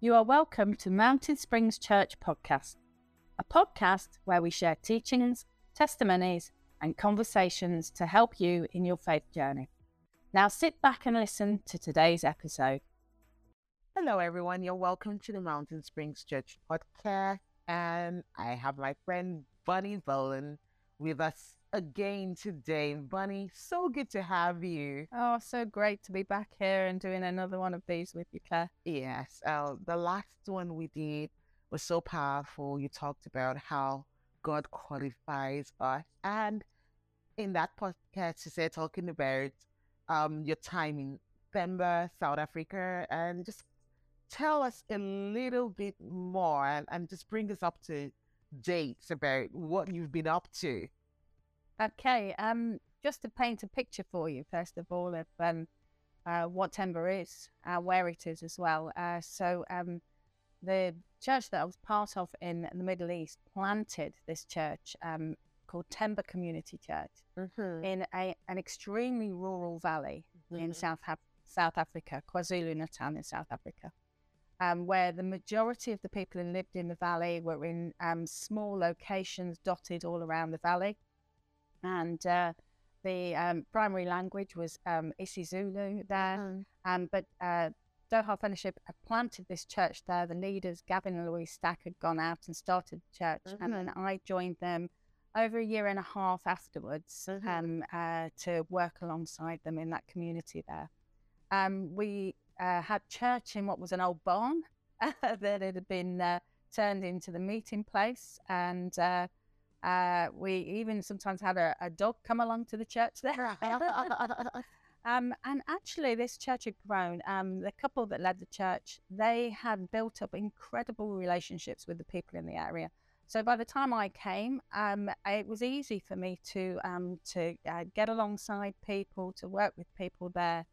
You are welcome to Mountain Springs Church Podcast, a podcast where we share teachings, testimonies, and conversations to help you in your faith journey. Now sit back and listen to today's episode. Hello, everyone. You're welcome to the Mountain Springs Church podcast. And I have my friend Bonney Bullen with us again today. Bonney, so good to have you. Oh, so great to be back here and doing another one of these with you, Claire. Yes. Uh, the last one we did was so powerful. You talked about how God qualifies us. And in that podcast, you said talking about um, your time in Themba, South Africa, and just tell us a little bit more and, and just bring us up to dates about what you've been up to. Okay, um, just to paint a picture for you, first of all, of um, uh, what Themba is, uh, where it is as well. Uh, so, um, the church that I was part of in the Middle East planted this church um, called Themba Community Church Mm-hmm. in a, an extremely rural valley in Mhm. South South Africa, KwaZulu Natal in South Africa, um, where the majority of the people who lived in the valley were in um, small locations dotted all around the valley, and uh, the um, primary language was um, isiZulu there. Um, but uh, Doha Fellowship had planted this church there. The leaders, Gavin and Louise Stack, had gone out and started the church, and then I joined them over a year and a half afterwards Mhm. um, uh, to work alongside them in that community there. Um, we uh, had church in what was an old barn that had been uh, turned into the meeting place, and uh, uh, we even sometimes had a, a dog come along to the church there. Um, and actually, this church had grown. Um, the couple that led the church, they had built up incredible relationships with the people in the area. So by the time I came, um, it was easy for me to um, to uh, get alongside people, to work with people there,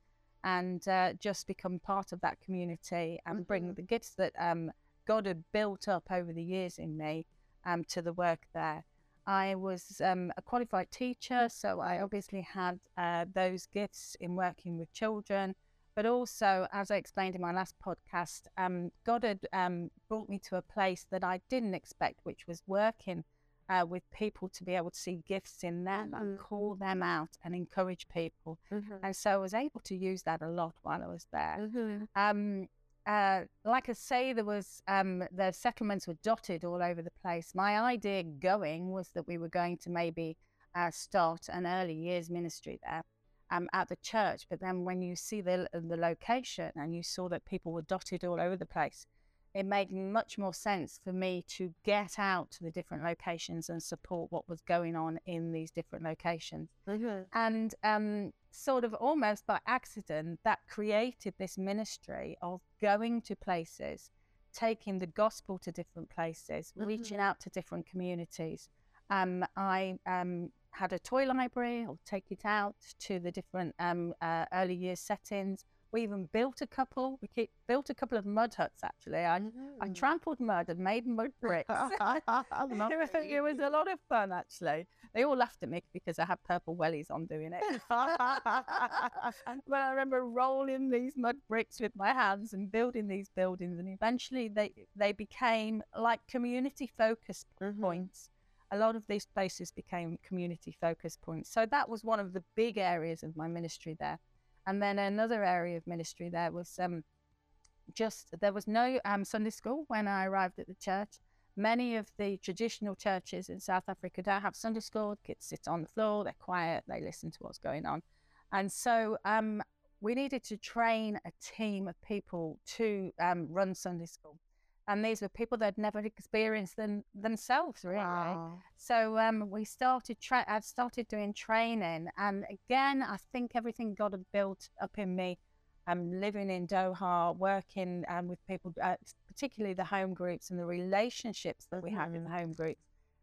and uh, just become part of that community and bring the gifts that um, God had built up over the years in me um, to the work there. I was um, a qualified teacher, so I obviously had uh, those gifts in working with children. But also, as I explained in my last podcast, um, God had um, brought me to a place that I didn't expect, which was working uh, with people to be able to see gifts in them and Mhm. call them out and encourage people. Mhm. And so I was able to use that a lot while I was there. Mhm. Um, uh, like I say, there was um, the settlements were dotted all over the place. My idea going was that we were going to maybe uh, start an early years ministry there um, at the church. But then when you see the the location and you saw that people were dotted all over the place, it made much more sense for me to get out to the different locations and support what was going on in these different locations. Mhm. and um, sort of almost by accident that created this ministry of going to places taking the gospel to different places reaching out to different communities. Um, i um, had a toy library i'll take it out to the different um, uh, early years settings we even built a couple we ke- built a couple of mud huts actually i, I Mhm. trampled mud and made mud bricks I it, was, it. it was a lot of fun actually. They all laughed at me because I had purple wellies on doing it. but I remember rolling these mud bricks with my hands and building these buildings, and eventually they they became like community focus Mhm. points. A lot of these places became community focus points. So that was one of the big areas of my ministry there. And then another area of ministry there was um, just there was no um, Sunday school when I arrived at the church. Many of the traditional churches in South Africa don't have Sunday school. Kids sit on the floor, they're quiet, they listen to what's going on. And so um, we needed to train a team of people to um, run Sunday school. And these were people that had never experienced them themselves, really. Wow. So um, we started. Tra- I started doing training, and again, I think everything God had built up in me. Um, living in Doha, working um, with people, uh, particularly the home groups and the relationships that we have in the home groups,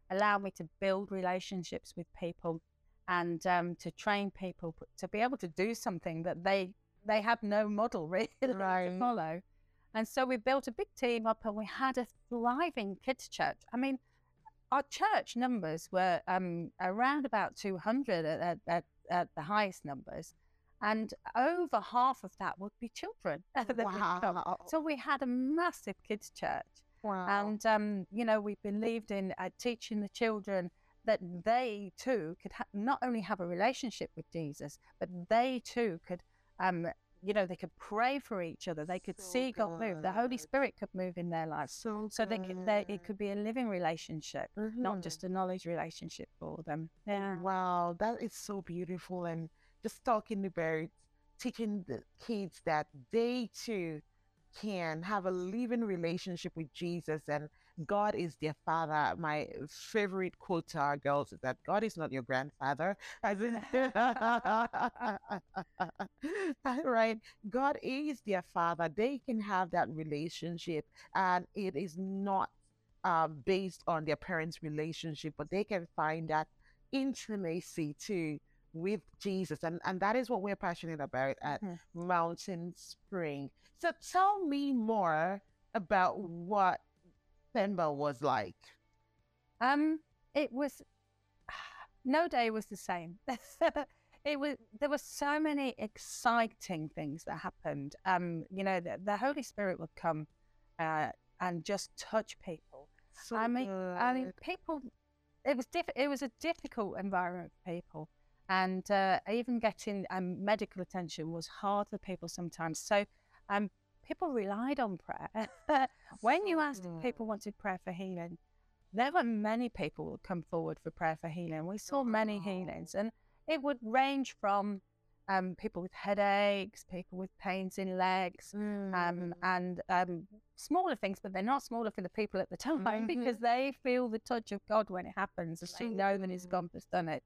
allowed me to build relationships with people and um, to train people to be able to do something that they they had no model really to follow. And so we built a big team up, and we had a thriving kids church. I mean, our church numbers were um, around about 200 at, at, at, the highest numbers. And over half of that would be children. that would come. Wow. So we had a massive kids' church. Wow. And, um, you know, we believed in uh, teaching the children that they too could ha- not only have a relationship with Jesus, but they too could, um, you know, they could pray for each other. They could So see God move. The Holy. Spirit could move in their lives. so So they could, they, it could be a living relationship, not Mhm. just a knowledge relationship for them. Yeah. Wow, that is so beautiful. And just talking about teaching the kids that they too can have a living relationship with Jesus and God is their father. My favorite quote to our girls is that God is not your grandfather. As in, right? God is their father. They can have that relationship, and it is not um, based on their parents' relationship, but they can find that intimacy too with Jesus. And, and that is what we're passionate about at Mhm. Mountain Spring. So tell me more about what Themba was like. Um, it was no day was the same. it was there were so many exciting things that happened. Um, you know, the, the Holy Spirit would come uh, and just touch people. So I mean, I mean, people. It was diff- It was a difficult environment for people, and uh, even getting um, medical attention was hard for people sometimes. So, um, people relied on prayer. But when you asked if people wanted prayer for healing, there were many people who come forward for prayer for healing. We saw many healings, and it would range from um, people with headaches, people with pains in legs, um, Mm. and um, smaller things, but they're not smaller for the people at the time Mhm. because they feel the touch of God when it happens and they know that His. God has done it.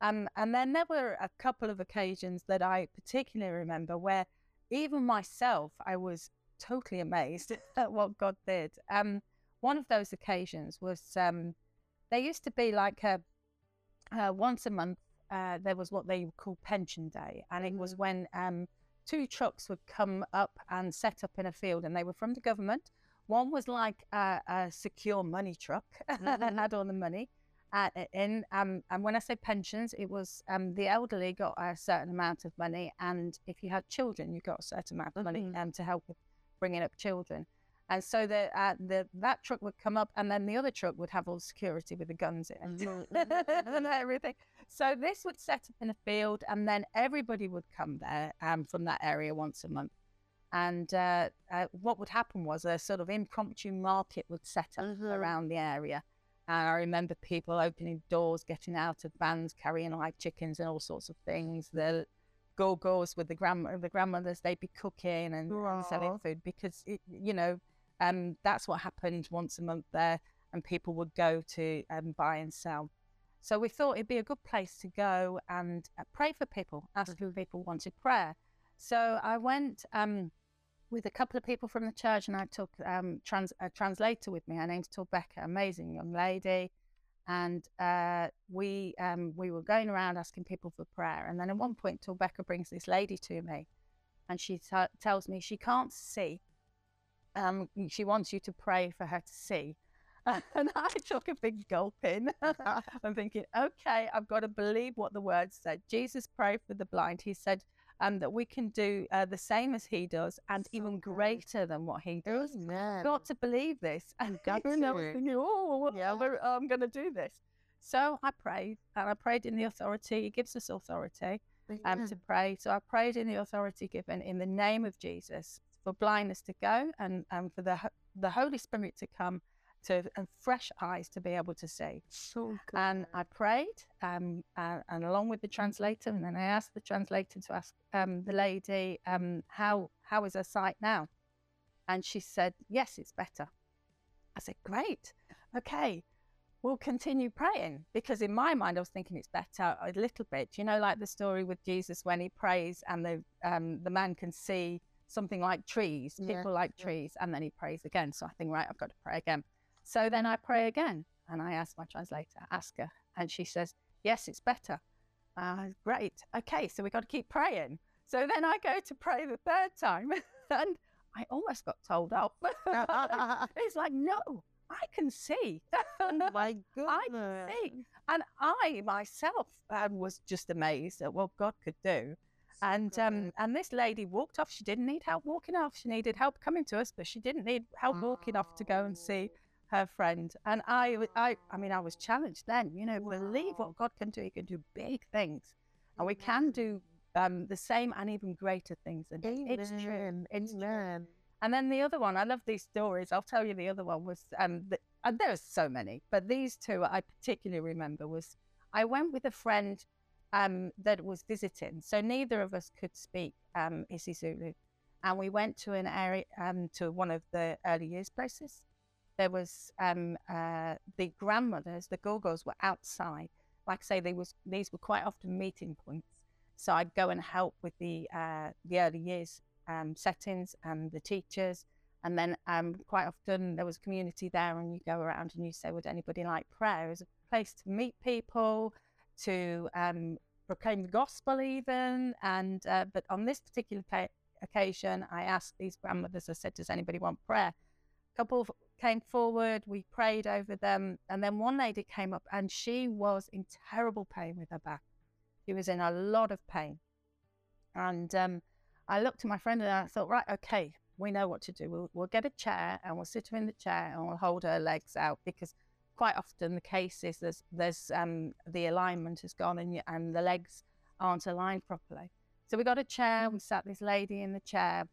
Um, and then there were a couple of occasions that I particularly remember where even myself, I was totally amazed at what God did. Um, one of those occasions was um, there used to be like a uh, once a month uh, there was what they call pension day, and it was Mhm. when um, two trucks would come up and set up in a field, and they were from the government. One was like a, a secure money truck and had all the money. Uh, in um, and when I say pensions, it was um, the elderly got a certain amount of money, and if you had children, you got a certain amount of money Mhm. um, to help with bringing up children. And so the, uh, the that truck would come up, and then the other truck would have all the security with the guns in it Mhm, and everything. So this would set up in a field, and then everybody would come there um, from that area once a month. And uh, uh, what would happen was a sort of impromptu market would set up Mhm. around the area. And I remember people opening doors, getting out of vans, carrying like chickens and all sorts of things. The gogos with the grand the grandmothers, they'd be cooking and, and selling food because it, you know um, that's what happened once a month there, and people would go to um, buy and sell. So we thought it'd be a good place to go and uh, pray for people, ask if people wanted prayer. So I went um, with a couple of people from the church, and I took um, trans- a translator with me. Her name's Rebecca, amazing young lady, and uh, we um, we were going around asking people for prayer. And then at one point, Rebecca brings this lady to me, and she tells me she can't see. Um, she wants you to pray for her to see. And I took a big gulp in. I'm thinking, okay, I've got to believe what the words said. Jesus prayed for the blind. He said um, that we can do uh, the same as he does and So even good. greater than what he does. Amen. Got to believe this. And, got and I was to. thinking, oh, well, Yeah. I'm- I'm going to do this. So I prayed, and I prayed in the authority. He gives us authority um, to pray. So I prayed in the authority given in the name of Jesus for blindness to go and, and for the, the Holy Spirit to come to and fresh eyes to be able to see. so good. And I prayed, um, uh, and along with the translator, and then I asked the translator to ask um, the lady, um, how how is her sight now? And she said, yes, it's better. I said, great, okay, we'll continue praying because in my mind I was thinking it's better a little bit. You know, like the story with Jesus when he prays and the um, the man can see something like trees, Yeah, people like yeah. trees, and then he prays again. So I think, right, I've got to pray again. So then I pray again, and I ask my translator, ask her, and she says, yes, it's better. Uh, great. Okay, so we've got to keep praying. So then I go to pray the third time, and I almost got told off. it's like, no, I can see. Oh my goodness. I see. And I myself um, was just amazed at what God could do. And um, and this lady walked off. She didn't need help walking off. She needed help coming to us, but she didn't need help walking off to go and see her friend. And I—I mean, I was challenged then. You know, believe what God can do. He can do big things, and we can do um, the same and even greater things. And it's true. Amen. True. Amen. And then the other one, I love these stories. I'll tell you the other one was, um, the, and there's so many, but these two I particularly remember was I went with a friend um, that was visiting. So neither of us could speak um, isiZulu. And we went to an area, um, to one of the early years places. There was um, uh, the grandmothers, the gogos were outside. Like I say, they was, these were quite often meeting points. So I'd go and help with the, uh, the early years um, settings and the teachers. And then um, quite often there was community there, and you go around and you say, Would anybody like prayer? As a place to meet people, to um, proclaim the gospel, even. And uh, but on this particular occasion, I asked these grandmothers, I said, Does anybody want prayer? Couple came forward, we prayed over them, and then one lady came up and she was in terrible pain with her back. She was in a lot of pain. And um, I looked at my friend and I thought, right, okay, we know what to do. We'll, we'll get a chair and we'll sit her in the chair and we'll hold her legs out because quite often the case is there's, there's um, the alignment has gone and, and the legs aren't aligned properly. So we got a chair, we sat this lady in the chair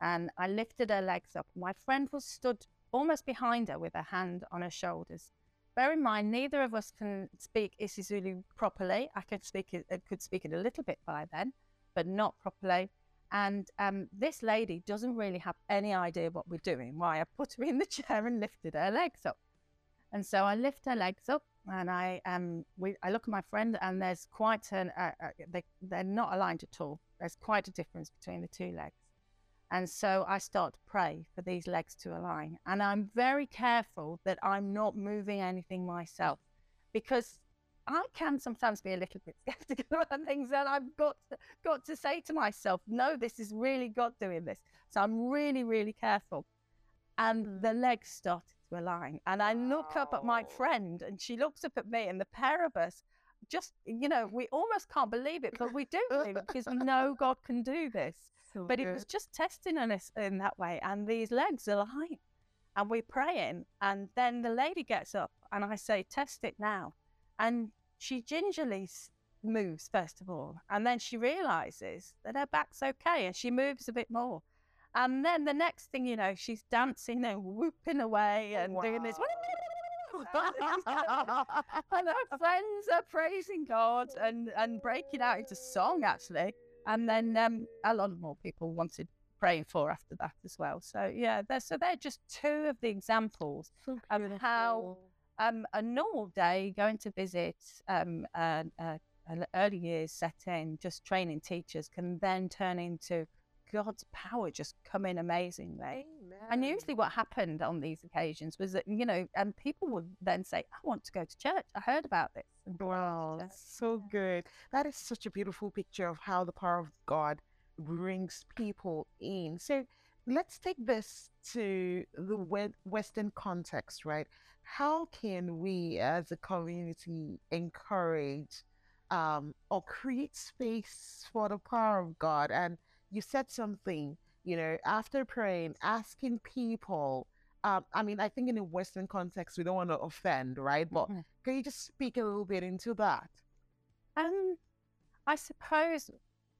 and I lifted her legs up. My friend was stood almost behind her with her hand on her shoulders. Bear in mind, neither of us can speak isiZulu properly. I could speak it, uh, could speak it a little bit by then, but not properly. And um, this lady doesn't really have any idea what we're doing. Why I put her in the chair and lifted her legs up. And so I lift her legs up, and I um we I look at my friend, and there's quite an uh, uh, they they're not aligned at all. There's quite a difference between the two legs. And so I start to pray for these legs to align. And I'm very careful that I'm not moving anything myself because I can sometimes be a little bit skeptical about things. And I've got to, got to say to myself, no, this is really God doing this. So I'm really, really careful. And Mm. the legs started to align. And I look up at my friend and she looks up at me, and the pair of us just, you know, we almost can't believe it, but we do believe it because we know God can do this So but it was just testing on us in that way. And these legs are lying, and we're praying. And then the lady gets up, and I say, "Test it now." And she gingerly moves first of all, and then she realizes that her back's okay, and she moves a bit more. And then the next thing you know, she's dancing and whooping away and doing this. and her friends are praising God and, and breaking out into song actually. And then um, a lot more people wanted praying for after that as well. So yeah, they're, so they're just two of the examples So of how um, a normal day going to visit um, an a, an early years setting, just training teachers, can then turn into God's power just come in amazingly. And usually, what happened on these occasions was that you know, and people would then say, "I want to go to church. I heard about this." Wow, so good. That is such a beautiful picture of how the power of God brings people in. So let's take this to the Western context, right? How can we as a community encourage um, or create space for the power of God? And you said something, you know, after praying, asking people. Um, I mean, I think in a Western context, we don't want to offend, right? But Mhm. can you just speak a little bit into that? Um, I suppose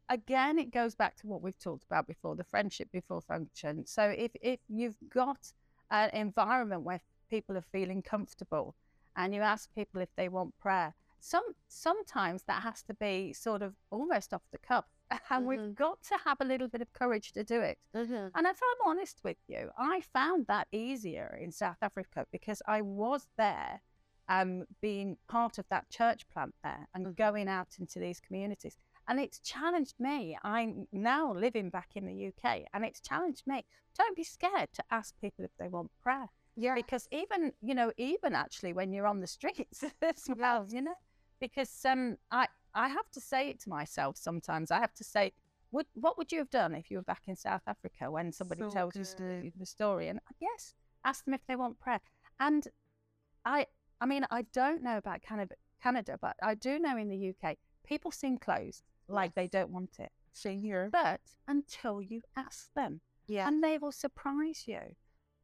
again it goes back to what we've talked about before, the friendship before function. So if if you've got an environment where people are feeling comfortable and you ask people if they want prayer, some sometimes that has to be sort of almost off the cuff. And Mhm. we've got to have a little bit of courage to do it. Mm-hmm. And if I'm honest with you, I found that easier in South Africa because I was there, um, being part of that church plant there and Mhm. going out into these communities. And it's challenged me. I'm now living back in the UK, and it's challenged me. Don't be scared to ask people if they want prayer Yeah. because even you know even actually when you're on the streets as well you know because um i i have to say it to myself sometimes i have to say would what would you have done if you were back in south africa when somebody So tells you good. the, the story and uh, yes ask them if they want prayer and i i mean i don't know about canada canada but i do know in the uk people seem closed like they don't want it Same here. but until you ask them, Yeah. and they will surprise you.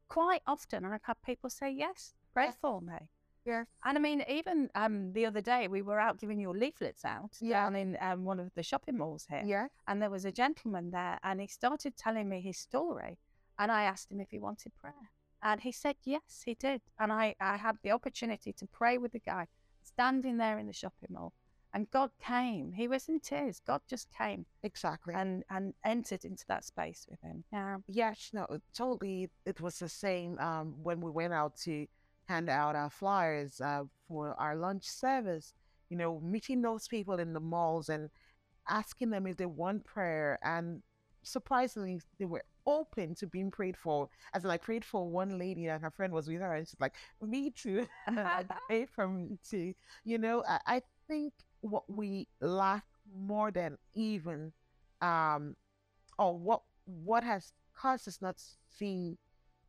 Quite often, I've had people say, "Yes, pray Yes. for me." Yes. And I mean, even um, the other day, we were out giving your leaflets out Yeah. down in um, one of the shopping malls here. Yeah. And there was a gentleman there, and he started telling me his story. And I asked him if he wanted prayer. And he said, yes, he did. And I, I had the opportunity to pray with the guy standing there in the shopping mall. And God came. He was in tears. God just came Exactly. and, and entered into that space with him. Yeah. Yes, no, totally. It was the same um, when we went out to hand out our flyers uh, for our lunch service. You know, meeting those people in the malls and asking them if they want prayer. And surprisingly, they were open to being prayed for. As in, I prayed for one lady and her friend was with her, and she's like, "Me too." I prayed for me too. You know, I, I think what we lack more than even um or what what has caused us not see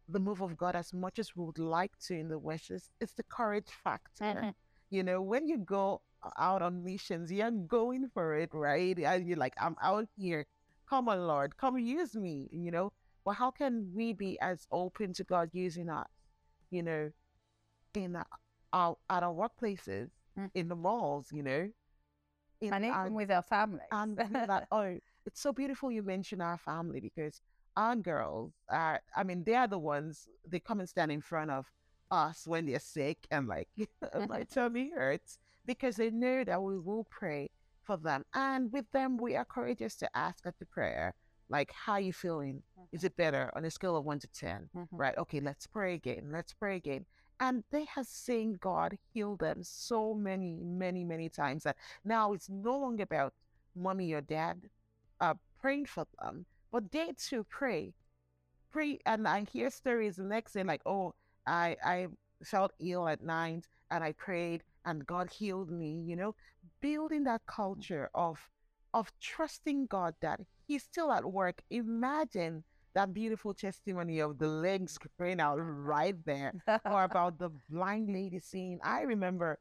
the move of God as much as we would like to in the West is it's the courage factor. Mhm. You know, when you go out on missions, you're going for it, right? And you're like, I'm out here. Come on, Lord, come use me, you know. Well, how can we be as open to God using us, you know, in our, our at our workplaces, Mm. in the malls, you know, in And our- even with our families. and that oh it's so beautiful you mention our family because our girls are i mean they are the ones they come and stand in front of us when they're sick and like my tummy hurts because they know that we will pray for them. And with them we are courageous to ask at the prayer like how are you feeling? Is it better on a scale of 1 to 10 Mhm. right? Okay let's pray again let's pray again. And they have seen god heal them so many many many times that now it's no longer about mommy or dad uh, praying for them, but they too pray. Pray, and I hear stories the next day like, oh, I I felt ill at night and I prayed and God healed me. You know, building that culture of of trusting God that He's still at work. Imagine that beautiful testimony of the legs praying out right there or about the blind lady scene. I remember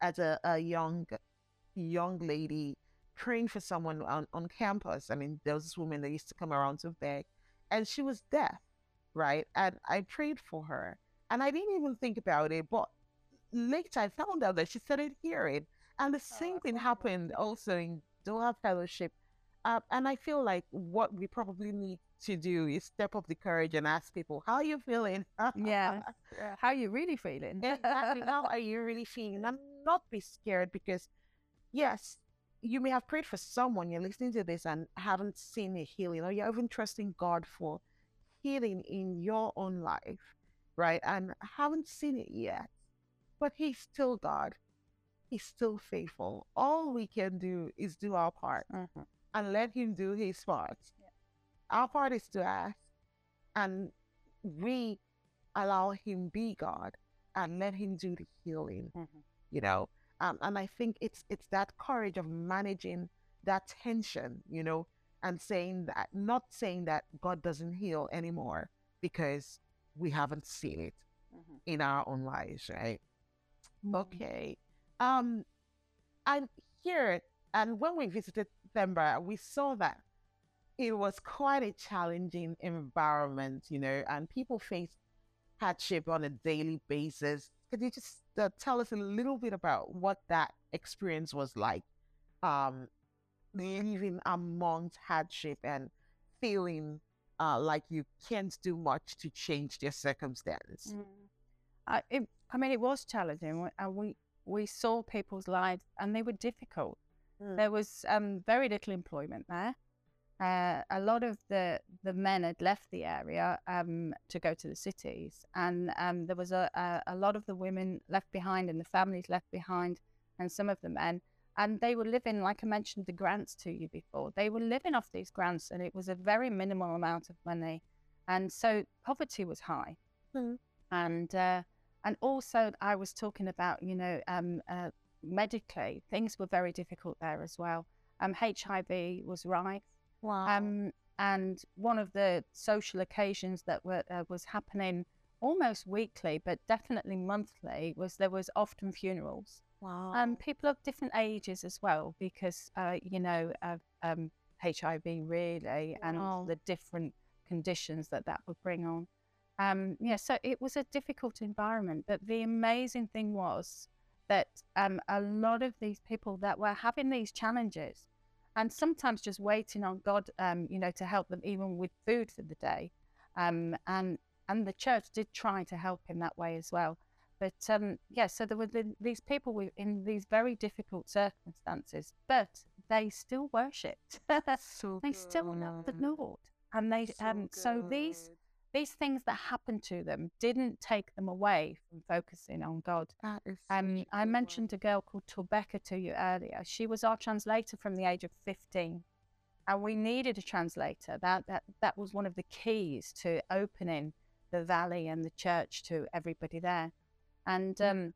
as a, a young young lady praying for someone on, on campus. I mean, there was this woman that used to come around to beg, and she was deaf, right? And I prayed for her, and I didn't even think about it, but later I found out that she started hearing, and the same that's thing happened also in Doha Fellowship. Uh, and I feel like what we probably need to do is step up the courage and ask people, "How are you feeling?" yeah. How you really feeling? exactly. How are you really feeling? And not be scared because, yes, you may have prayed for someone. You're listening to this and haven't seen a healing, or you're even trusting God for healing in your own life, right? And haven't seen it yet. But He's still God. He's still faithful. All we can do is do our part Mhm. and let Him do His part. Our part is to ask, and we allow Him be God and let Him do the healing. Mhm. You know, um, and I think it's it's that courage of managing that tension. You know, and saying that, not saying that God doesn't heal anymore because we haven't seen it Mhm. in our own lives, right? Mhm. Okay. Um, and here, and when we visited Themba, we saw that it was quite a challenging environment, you know, and people face hardship on a daily basis. Could you just uh, tell us a little bit about what that experience was like? Um, living amongst hardship and feeling uh, like you can't do much to change their circumstance. Mm. I, it, I mean, it was challenging, we- and we we saw people's lives, and they were difficult. Mm. There was um, very little employment there. Uh, a lot of the the men had left the area um, to go to the cities, and um, there was a, a a lot of the women left behind, and the families left behind, and some of the men. And they were living, like I mentioned, the grants to you before. They were living off these grants, and it was a very minimal amount of money, and so poverty was high. Mm. And uh, and also, I was talking about, you know, um, uh, medically, things were very difficult there as well. Um, HIV was rife. Wow. Um, and one of the social occasions that were, uh, was happening almost weekly, but definitely monthly, was there was often funerals. wow. Um, people of different ages as well, because uh, you know, uh, um, HIV really Wow. and the different conditions that that would bring on. Um, yeah, so it was a difficult environment, but the amazing thing was that um, a lot of these people that were having these challenges and sometimes just waiting on God, um, you know, to help them even with food for the day. Um, and and the church did try to help in that way as well. But um, yeah, so there were the, these people with, in these very difficult circumstances, but they still worshipped. So they still loved the. Lord, and they um. So these. These things that happened to them didn't take them away from focusing on God. That is Um, I mentioned a girl called Torbecca to you earlier. She was our translator from the age of 15. And we needed a translator. That, that, that was one of the keys to opening the valley and the church to everybody there. And um,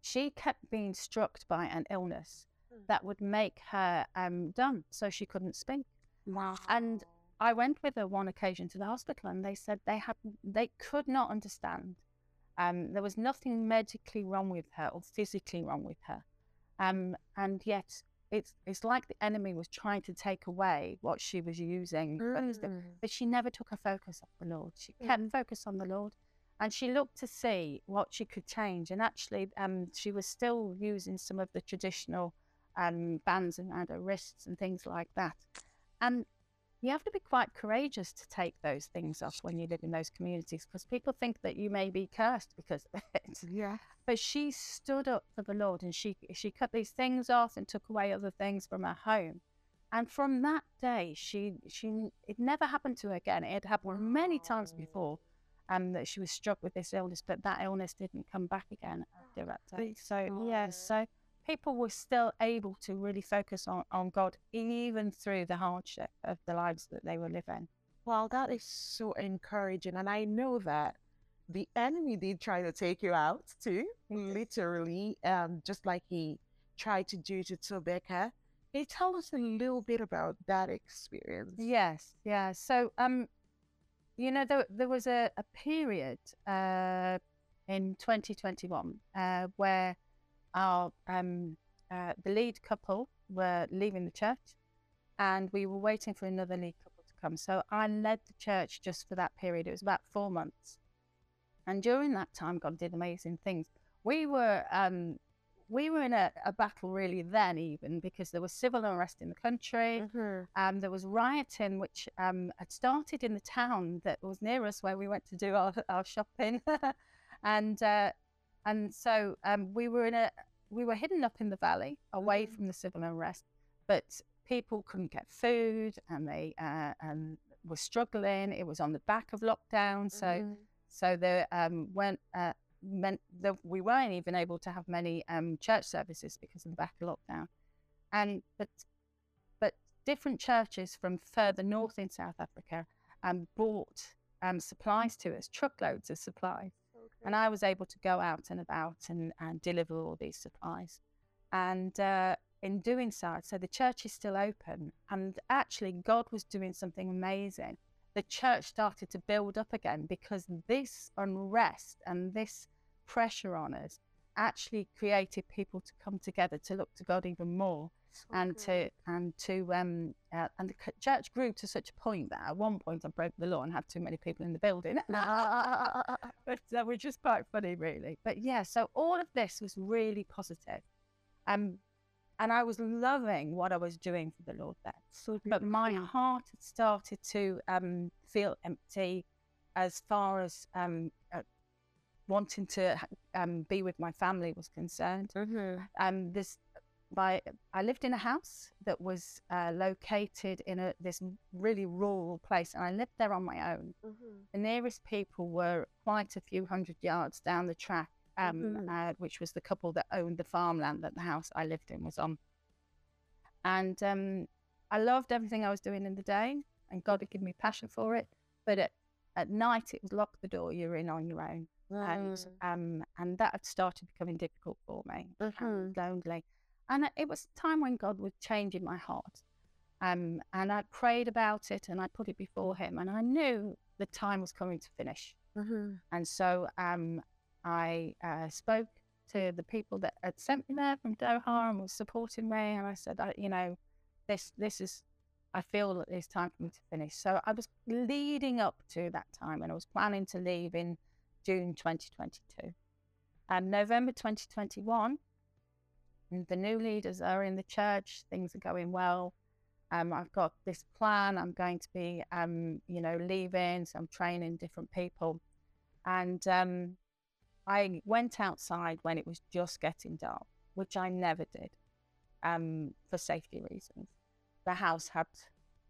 she kept being struck by an illness Mm. that would make her um, dumb, so she couldn't speak. Wow. And I went with her one occasion to the hospital, and they said they had they could not understand. Um, there was nothing medically wrong with her or physically wrong with her, um, and yet it's it's like the enemy was trying to take away what she was using, Mm. but she never took her focus off the Lord. She kept focus on the Lord, and she looked to see what she could change. And actually, um, she was still using some of the traditional um, bands around her wrists and things like that. And you have to be quite courageous to take those things off when you live in those communities because people think that you may be cursed because of it. Yeah. But she stood up for the Lord and she she cut these things off and took away other things from her home. And from that day, she she it never happened to her again. It had happened many times before, um, that she was struck with this illness, but that illness didn't come back again after that day. So yeah, so people were still able to really focus on, on God even through the hardship of the lives that they were living. Well, that is so encouraging. And I know that the enemy did try to take you out too, literally, um, just like he tried to do to Tobecca. Can you tell us a little bit about that experience? Yes, yeah. So, um, you know, there, there was a, a period uh, in 2021 uh, where our um, uh, the lead couple were leaving the church, and we were waiting for another lead couple to come. So I led the church just for that period. It was about four months, and during that time, God did amazing things. We were um, we were in a, a battle really then, even because there was civil unrest in the country. Mhm. Um, there was rioting, which um, had started in the town that was near us where we went to do our, our shopping, and uh, and so um, we were in a we were hidden up in the valley, away Mhm. from the civil unrest, but people couldn't get food, and they uh, and were struggling. It was on the back of lockdown, so Mhm. so there um, went uh, meant that we weren't even able to have many um, church services because of the back of lockdown, and but but different churches from further north in South Africa um, bought um, supplies to us, truckloads of supplies, and I was able to go out and about and, and deliver all these supplies, and uh, in doing so, so the church is still open, and actually God was doing something amazing. The church started to build up again because this unrest and this pressure on us actually created people to come together to look to God even more and to and to um uh, and the church grew to such a point that at one point I broke the law and had too many people in the building. But that was just quite funny really. But yeah so all of this was really positive. Um and I was loving what I was doing for the Lord then So but my heart had started to um, feel empty as far as um, uh, wanting to um, be with my family was concerned. Mhm. Um, this, my, I lived in a house that was uh, located in a, this really rural place, and I lived there on my own. Mhm. The nearest people were quite a few hundred yards down the track, um, Mhm. uh, which was the couple that owned the farmland that the house I lived in was on. And um, I loved everything I was doing in the day, and God had given me passion for it. But at, at night, it was lock the door, you're in on your own. And, Mm. um, and that had started becoming difficult for me, Mhm. and lonely. And it- was a time when God was changing my heart. Um, and I prayed about it and I put it before Him, and I knew the time was coming to finish. Mhm. And so um, I uh, spoke to the people that had sent me there from Doha and was supporting me. And I said, I, you know, this this is I feel that it's time for me to finish. So I was leading up to that time and I was planning to leave in June 2022. And November 2021, the new leaders are in the church, things are going well. Um, I've got this plan. I'm going to be, um, you know, leaving. So I'm training different people. And um, I went outside when it was just getting dark, which I never did um, for safety reasons the house had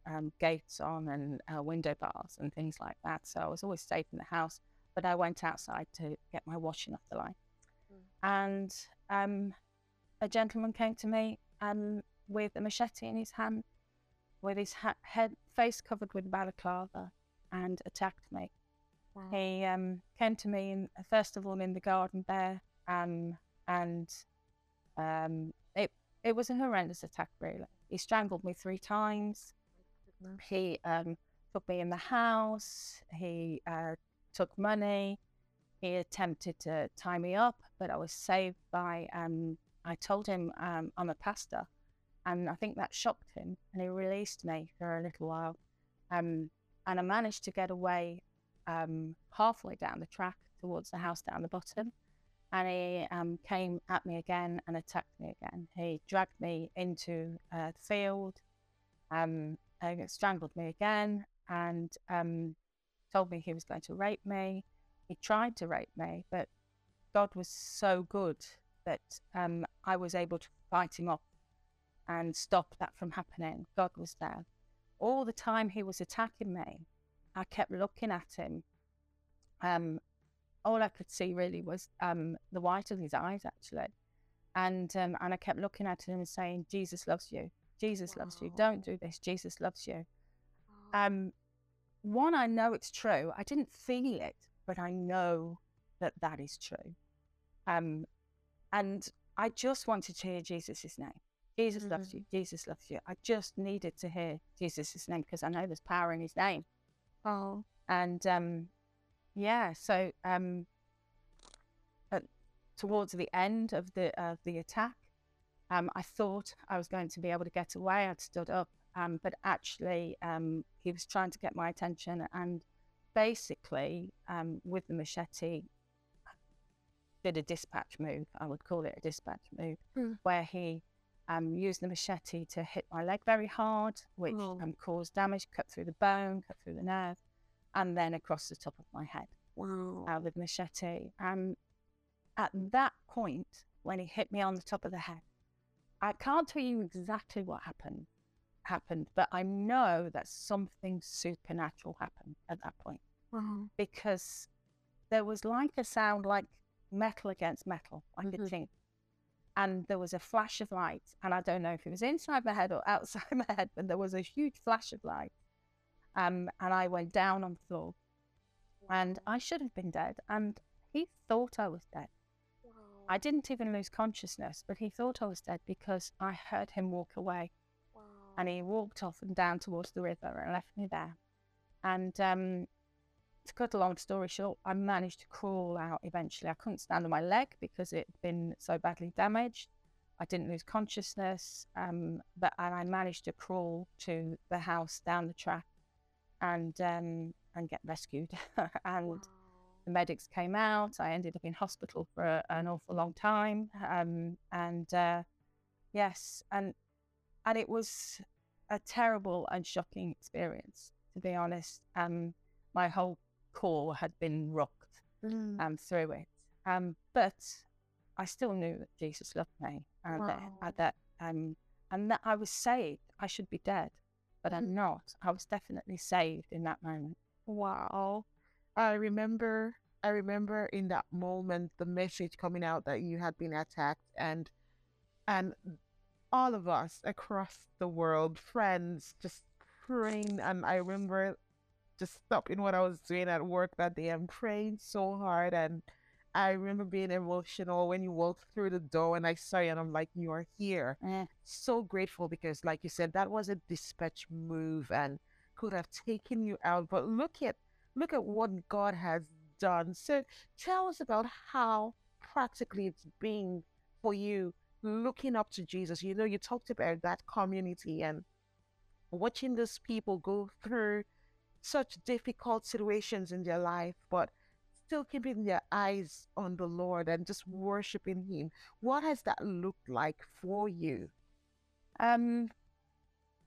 um, gates on and uh, window bars and things like that. So I was always safe in the house, but I went outside to get my washing off the line. Mm. And um, a gentleman came to me and with a machete in his hand, with his ha- head face covered with balaclava, and attacked me. Wow. He um, came to me, in, first of all, in the garden there, um, and um, it it was a horrendous attack, really. He strangled me three times. He um, took me in the house. He uh, took money. He attempted to tie me up, but I was saved by. Um, I told him um, I'm a pastor, and I think that shocked him, and he released me for a little while. Um, and I managed to get away um, halfway down the track towards the house down the bottom and he um, came at me again and attacked me again. He dragged me into uh, the field, um, strangled me again, and um, told me he was going to rape me. He tried to rape me, but God was so good that um, I was able to fight him off and stop that from happening. God was there. All the time he was attacking me, I kept looking at him um, all I could see really was um, the white of his eyes, actually. And um, and I kept looking at him and saying, "Jesus loves you. Jesus wow. loves you. Don't do this. Jesus loves you." Um, one, I know it's true. I didn't feel it, but I know that that is true. Um, and I just wanted to hear Jesus' name. Jesus mm-hmm. loves you. Jesus loves you. I just needed to hear Jesus' name because I know there's power in his name. Oh. And um, yeah, so um, at, towards the end of the of the attack, um, I thought I was going to be able to get away. I'd stood up, um, but actually, um, he was trying to get my attention, and basically, um, with the machete, did a dispatch move. I would call it a dispatch move, mm. where he um, used the machete to hit my leg very hard, which oh. um, caused damage, cut through the bone, cut through the nerve and then across the top of my head wow. uh, with machete. And at that point, when he hit me on the top of the head, I can't tell you exactly what happened, happened, but I know that something supernatural happened at that point wow. because there was like a sound like metal against metal, like mm-hmm. a thing. And there was a flash of light, and I don't know if it was inside my head or outside my head, but there was a huge flash of light um, and I went down on the floor. And I should have been dead. And he thought I was dead. Wow. I didn't even lose consciousness, but he thought I was dead because I heard him walk away. Wow. And he walked off and down towards the river and left me there. And um, to cut a long story short, I managed to crawl out eventually. I couldn't stand on my leg because it had been so badly damaged. I didn't lose consciousness, um, but and I managed to crawl to the house down the track and um, and get rescued. and the medics came out. I ended up in hospital for a, an awful long time. Um, and uh, yes, and and it was a terrible and shocking experience, to be honest. Um, my whole core had been rocked mm. um, through it. Um, but I still knew that Jesus loved me and wow. that, that um, and that I was saved. I should be dead but I'm mm-hmm. not. I was definitely saved in that moment. Wow. I remember I remember in that moment the message coming out that you had been attacked and and all of us across the world, friends, just praying and I remember just stopping what I was doing at work that day and praying so hard and I remember being emotional when you walked through the door and I saw you and I'm like, you are here. Eh. So grateful because like you said, that was a dispatch move and could have taken you out. But look at look at what God has done. So tell us about how practically it's been for you looking up to Jesus. You know, you talked about that community and watching those people go through such difficult situations in their life, but still keeping their eyes on the Lord and just worshiping Him. What has that looked like for you? Um,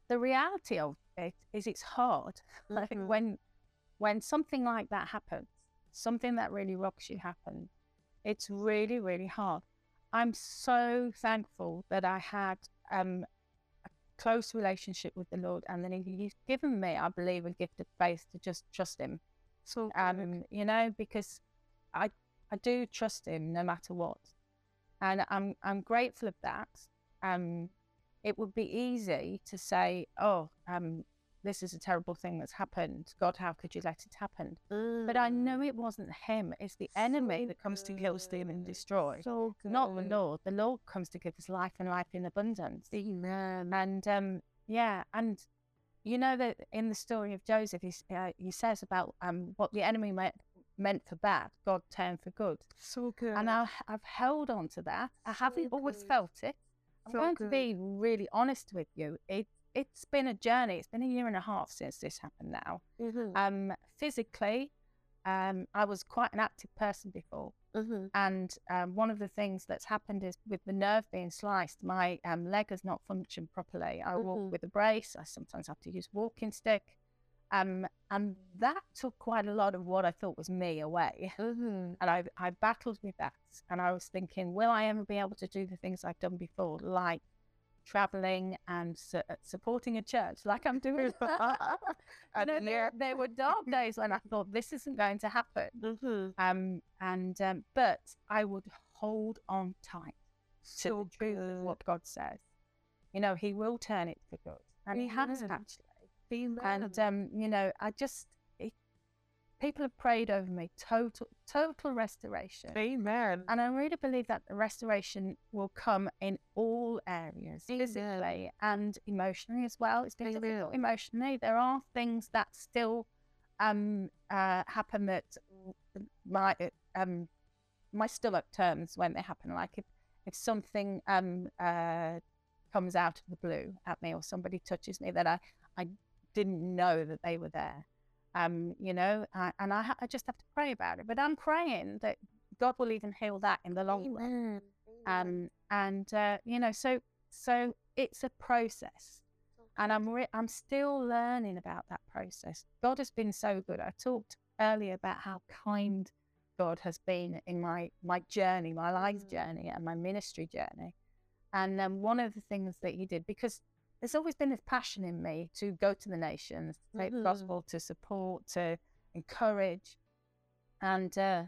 the reality of it is it's hard. Like Mhm. when when something like that happens, something that really rocks you happens, it's really, really hard. I'm so thankful that I had um, close relationship with the Lord and then He's given me, I believe, a gift of faith to just trust Him. So, Um, you know, because I I do trust Him no matter what. And I'm I'm grateful of that. Um, it would be easy to say, "Oh, um, this is a terrible thing that's happened. God, how could you let it happen?" But I know it wasn't Him. It's the enemy So that comes to kill, steal, and destroy. so good. Not the. Lord. The Lord comes to give us life and life in abundance. Amen. And um, yeah, and you know that in the story of Joseph, he, uh, he says about um, what the enemy meant meant for bad, God turned for good. So good. And I, I've held on to that. I haven't So always felt it. I'm So going to be really honest with you. It it's been a journey. It's been a year and a half since this happened. Now, Mhm, um, physically, um, I was quite an active person before, mhm. and um, one of the things that's happened is with the nerve being sliced, my um, leg has not functioned properly. I walk Mhm. with a brace. I sometimes have to use walking stick. Um, and that took quite a lot of what I thought was me away. Mhm. And I, I battled with that. And I was thinking, will I ever be able to do the things I've done before, like traveling and su- uh, supporting a church, like I'm doing? you And know, there, there- were dark days when I thought this isn't going to happen. Mhm. Um, and um, but I would hold on tight to So truth what God says. You know, He will turn it for good, and He has Amen. actually. And um, you know, I just people have prayed over me total total restoration, Amen. and I really believe that the restoration will come in all areas, Amen. physically and emotionally as well. It's been difficult emotionally. There are things that still um, uh, happen that my um, my stomach turns when they happen. Like if if something um, uh, comes out of the blue at me, or somebody touches me that I I didn't know that they were there. Um, you know, I, and I, ha- I just have to pray about it. But I'm praying that God will even heal that in the long run. Um, and uh, you know, so so it's a process, and I'm re- I'm still learning about that process. God has been so good. I talked earlier about how kind God has been in my my journey, my life Mm. journey, and my ministry journey. And um, one of the things that He did because there's always been this passion in me to go to the nations, to take Mhm. the gospel, to support, to encourage, and uh,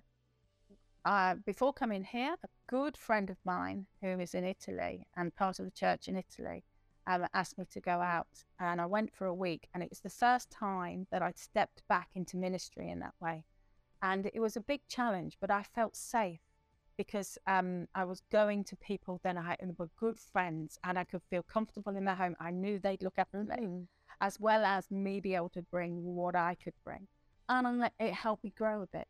uh, before coming here, a good friend of mine who is in Italy and part of the church in Italy um, asked me to go out. And I went for a week. And it was the first time that I'd stepped back into ministry in that way. And it was a big challenge, but I felt safe because um, I was going to people then I were good friends and I could feel comfortable in their home. I knew they'd look after me Mhm. as well as me be able to bring what I could bring. And it helped me grow a bit.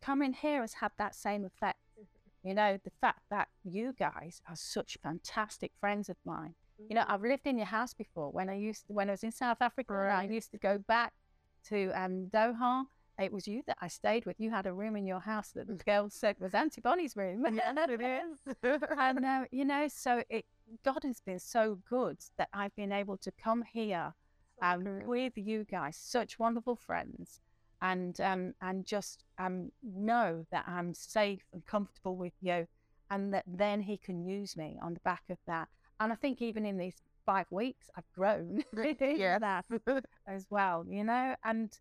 Coming here has had that same effect. You know, the fact that you guys are such fantastic friends of mine. You know, I've lived in your house before when I used to, when I was in South Africa. and I used to go back to um, Doha. It was you that I stayed with. You had a room in your house that the girls said was Auntie Bonney's room. Yes, it is. and uh, you know, so it God has been so good that I've been able to come here um, with you guys, such wonderful friends, and um, and just um, know that I'm safe and comfortable with you, and that then He can use me on the back of that. And I think even in these five weeks, I've grown Yes. that as well, you know, and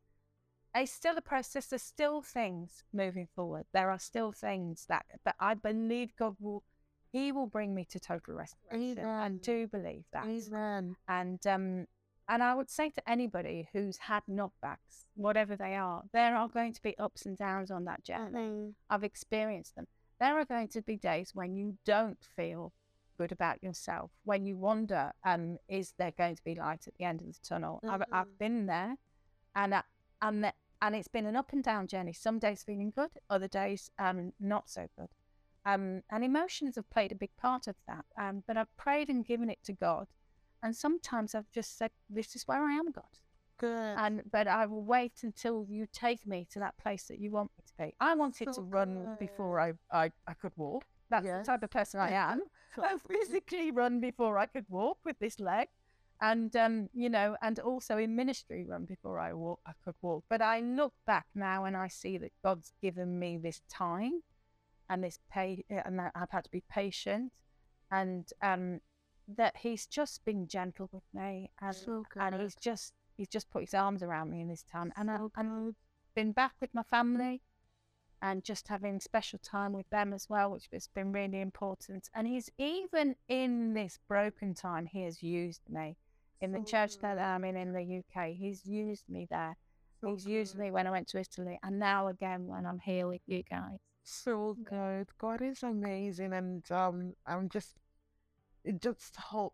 it's still a process. There's still things moving forward. There are still things that, but I believe God will, He will bring me to total restoration. I do believe that. Amen. And um, and I would say to anybody who's had knockbacks, whatever they are, there are going to be ups and downs on that journey. I've experienced them. There are going to be days when you don't feel good about yourself, when you wonder, um, is there going to be light at the end of the tunnel? I've, I've Mhm. been there, and I, and the, and it's been an up and down journey. Some days feeling good, other days um, not so good. Um, and emotions have played a big part of that. Um, but I've prayed and given it to God, And sometimes I've just said, This is where I am, God. Good. And but I will wait until you take me to that place that you want me to be. I wanted So to run before I, I, I could walk. That's Yes. the type of person I am. I physically run before I could walk with this leg. And um, you know, and also in ministry run before I walk I could walk. But I look back now and I see that God's given me this time and this pay and that I've had to be patient and um that he's just been gentle with me and So and he's just he's just put his arms around me in this time. And I, So and been back with my family and just having special time with them as well which has been really important. And he's even in this broken time he has used me in the church that. I'm in in the UK he's used me there. He's used me when I went to Italy and now again when I'm here with you guys. So good. God is amazing, and um, I'm just, it just whole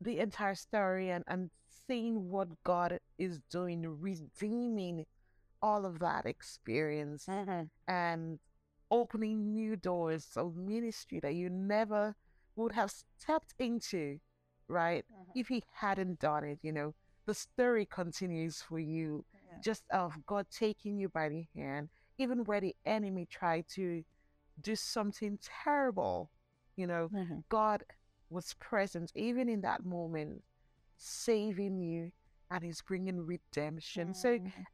the entire story and and seeing what God is doing, redeeming all of that experience and opening new doors of ministry that you never would have stepped into, right? If He hadn't done it, you know, the story continues for you Yeah. just of God taking you by the hand, even where the enemy tried to do something terrible, you know, Mhm. God was present even in that moment, saving you, and He's bringing redemption. So, Mhm.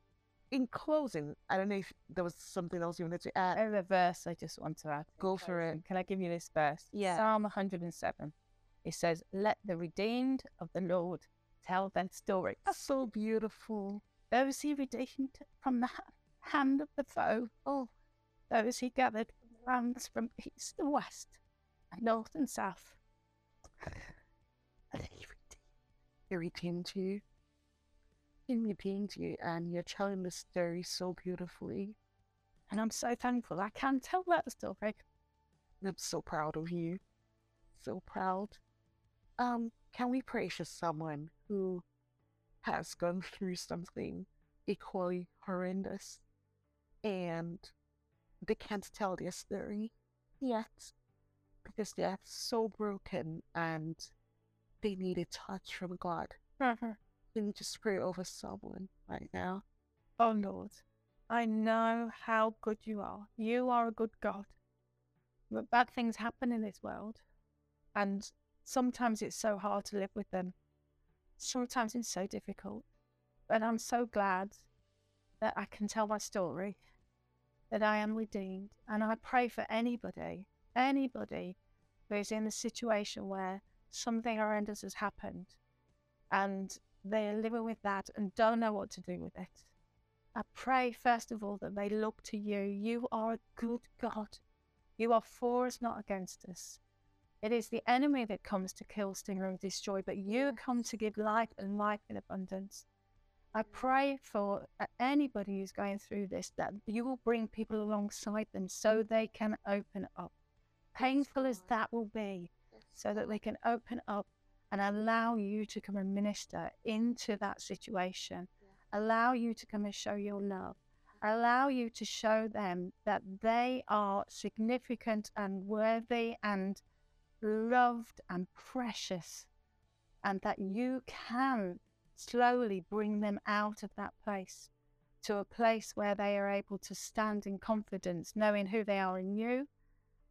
in closing, I don't know if there was something else you wanted to add. Over the verse I just want to add. Go for it. Can I give you this verse? Yeah. Psalm 107. It says, Let the redeemed of the Lord tell their story. That's so beautiful. Those he redeemed from the hand of the foe. Oh, Those he gathered from the lands from east and west, and north and south. and He redeemed, he redeemed you. He redeemed you, and you're telling the story so beautifully. And I'm so thankful I can tell that story. I'm so proud of you. So proud. Um, can we pray for someone who has gone through something equally horrendous and they can't tell their story yet because they're so broken and they need a touch from God? Can you just pray over someone right now? Oh Lord, I know how good you are. You are a good God. But bad things happen in this world. And sometimes it's so hard to live with them. Sometimes it's so difficult. But I'm so glad that I can tell my story, that I am redeemed. And I pray for anybody, anybody who is in a situation where something horrendous has happened and they're living with that and don't know what to do with it. I pray, first of all, that they look to you. You are a good God. You are for us, not against us. It is the enemy that comes to kill, steal, and destroy, but you come to give life and life in abundance. I pray for uh, anybody who's going through this that you will bring people alongside them so they can open up. Painful as that will be, so that they can open up and allow you to come and minister into that situation. Allow you to come and show your love. Allow you to show them that they are significant and worthy and loved and precious, and that you can slowly bring them out of that place to a place where they are able to stand in confidence, knowing who they are in you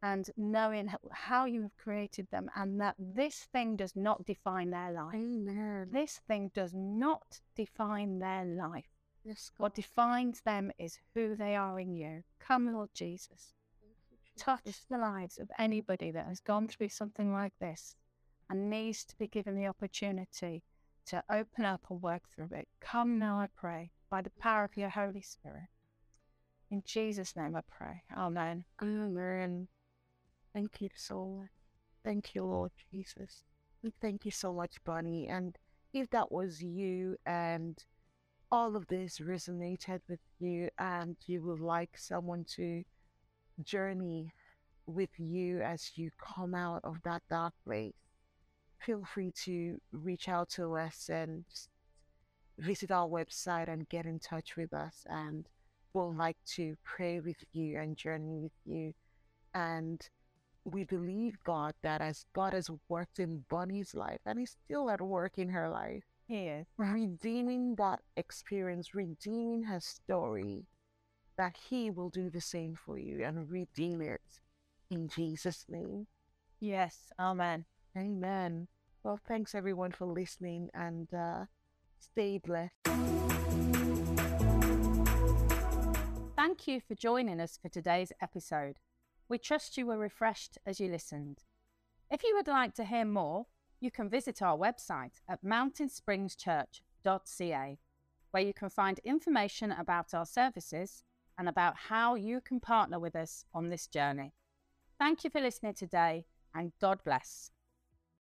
and knowing how you have created them, and that this thing does not define their life. Amen. This thing does not define their life. Yes, What defines them is who they are in you. Come, Lord Jesus, touch the lives of anybody that has gone through something like this and needs to be given the opportunity to open up and work through it. Come now, I pray, by the power of your Holy Spirit. In Jesus' name I pray. Amen. Amen. Thank you so much. Thank you, Lord Jesus. Thank you so much, Bonney. And if that was you and all of this resonated with you and you would like someone to journey with you as you come out of that dark place, feel free to reach out to us and visit our website and get in touch with us. And we'll like to pray with you and journey with you. And we believe, God, that as God has worked in Bonney's life and He's still at work in her life, He is. redeeming that experience, redeeming her story, that He will do the same for you and redeem it in Jesus' name. Yes. Amen. Amen. Well, thanks everyone for listening and uh, stay blessed. Thank you for joining us for today's episode. We trust you were refreshed as you listened. If you would like to hear more, you can visit our website at mountainsprings.church.ca, where you can find information about our services and about how you can partner with us on this journey. Thank you for listening today, and God bless.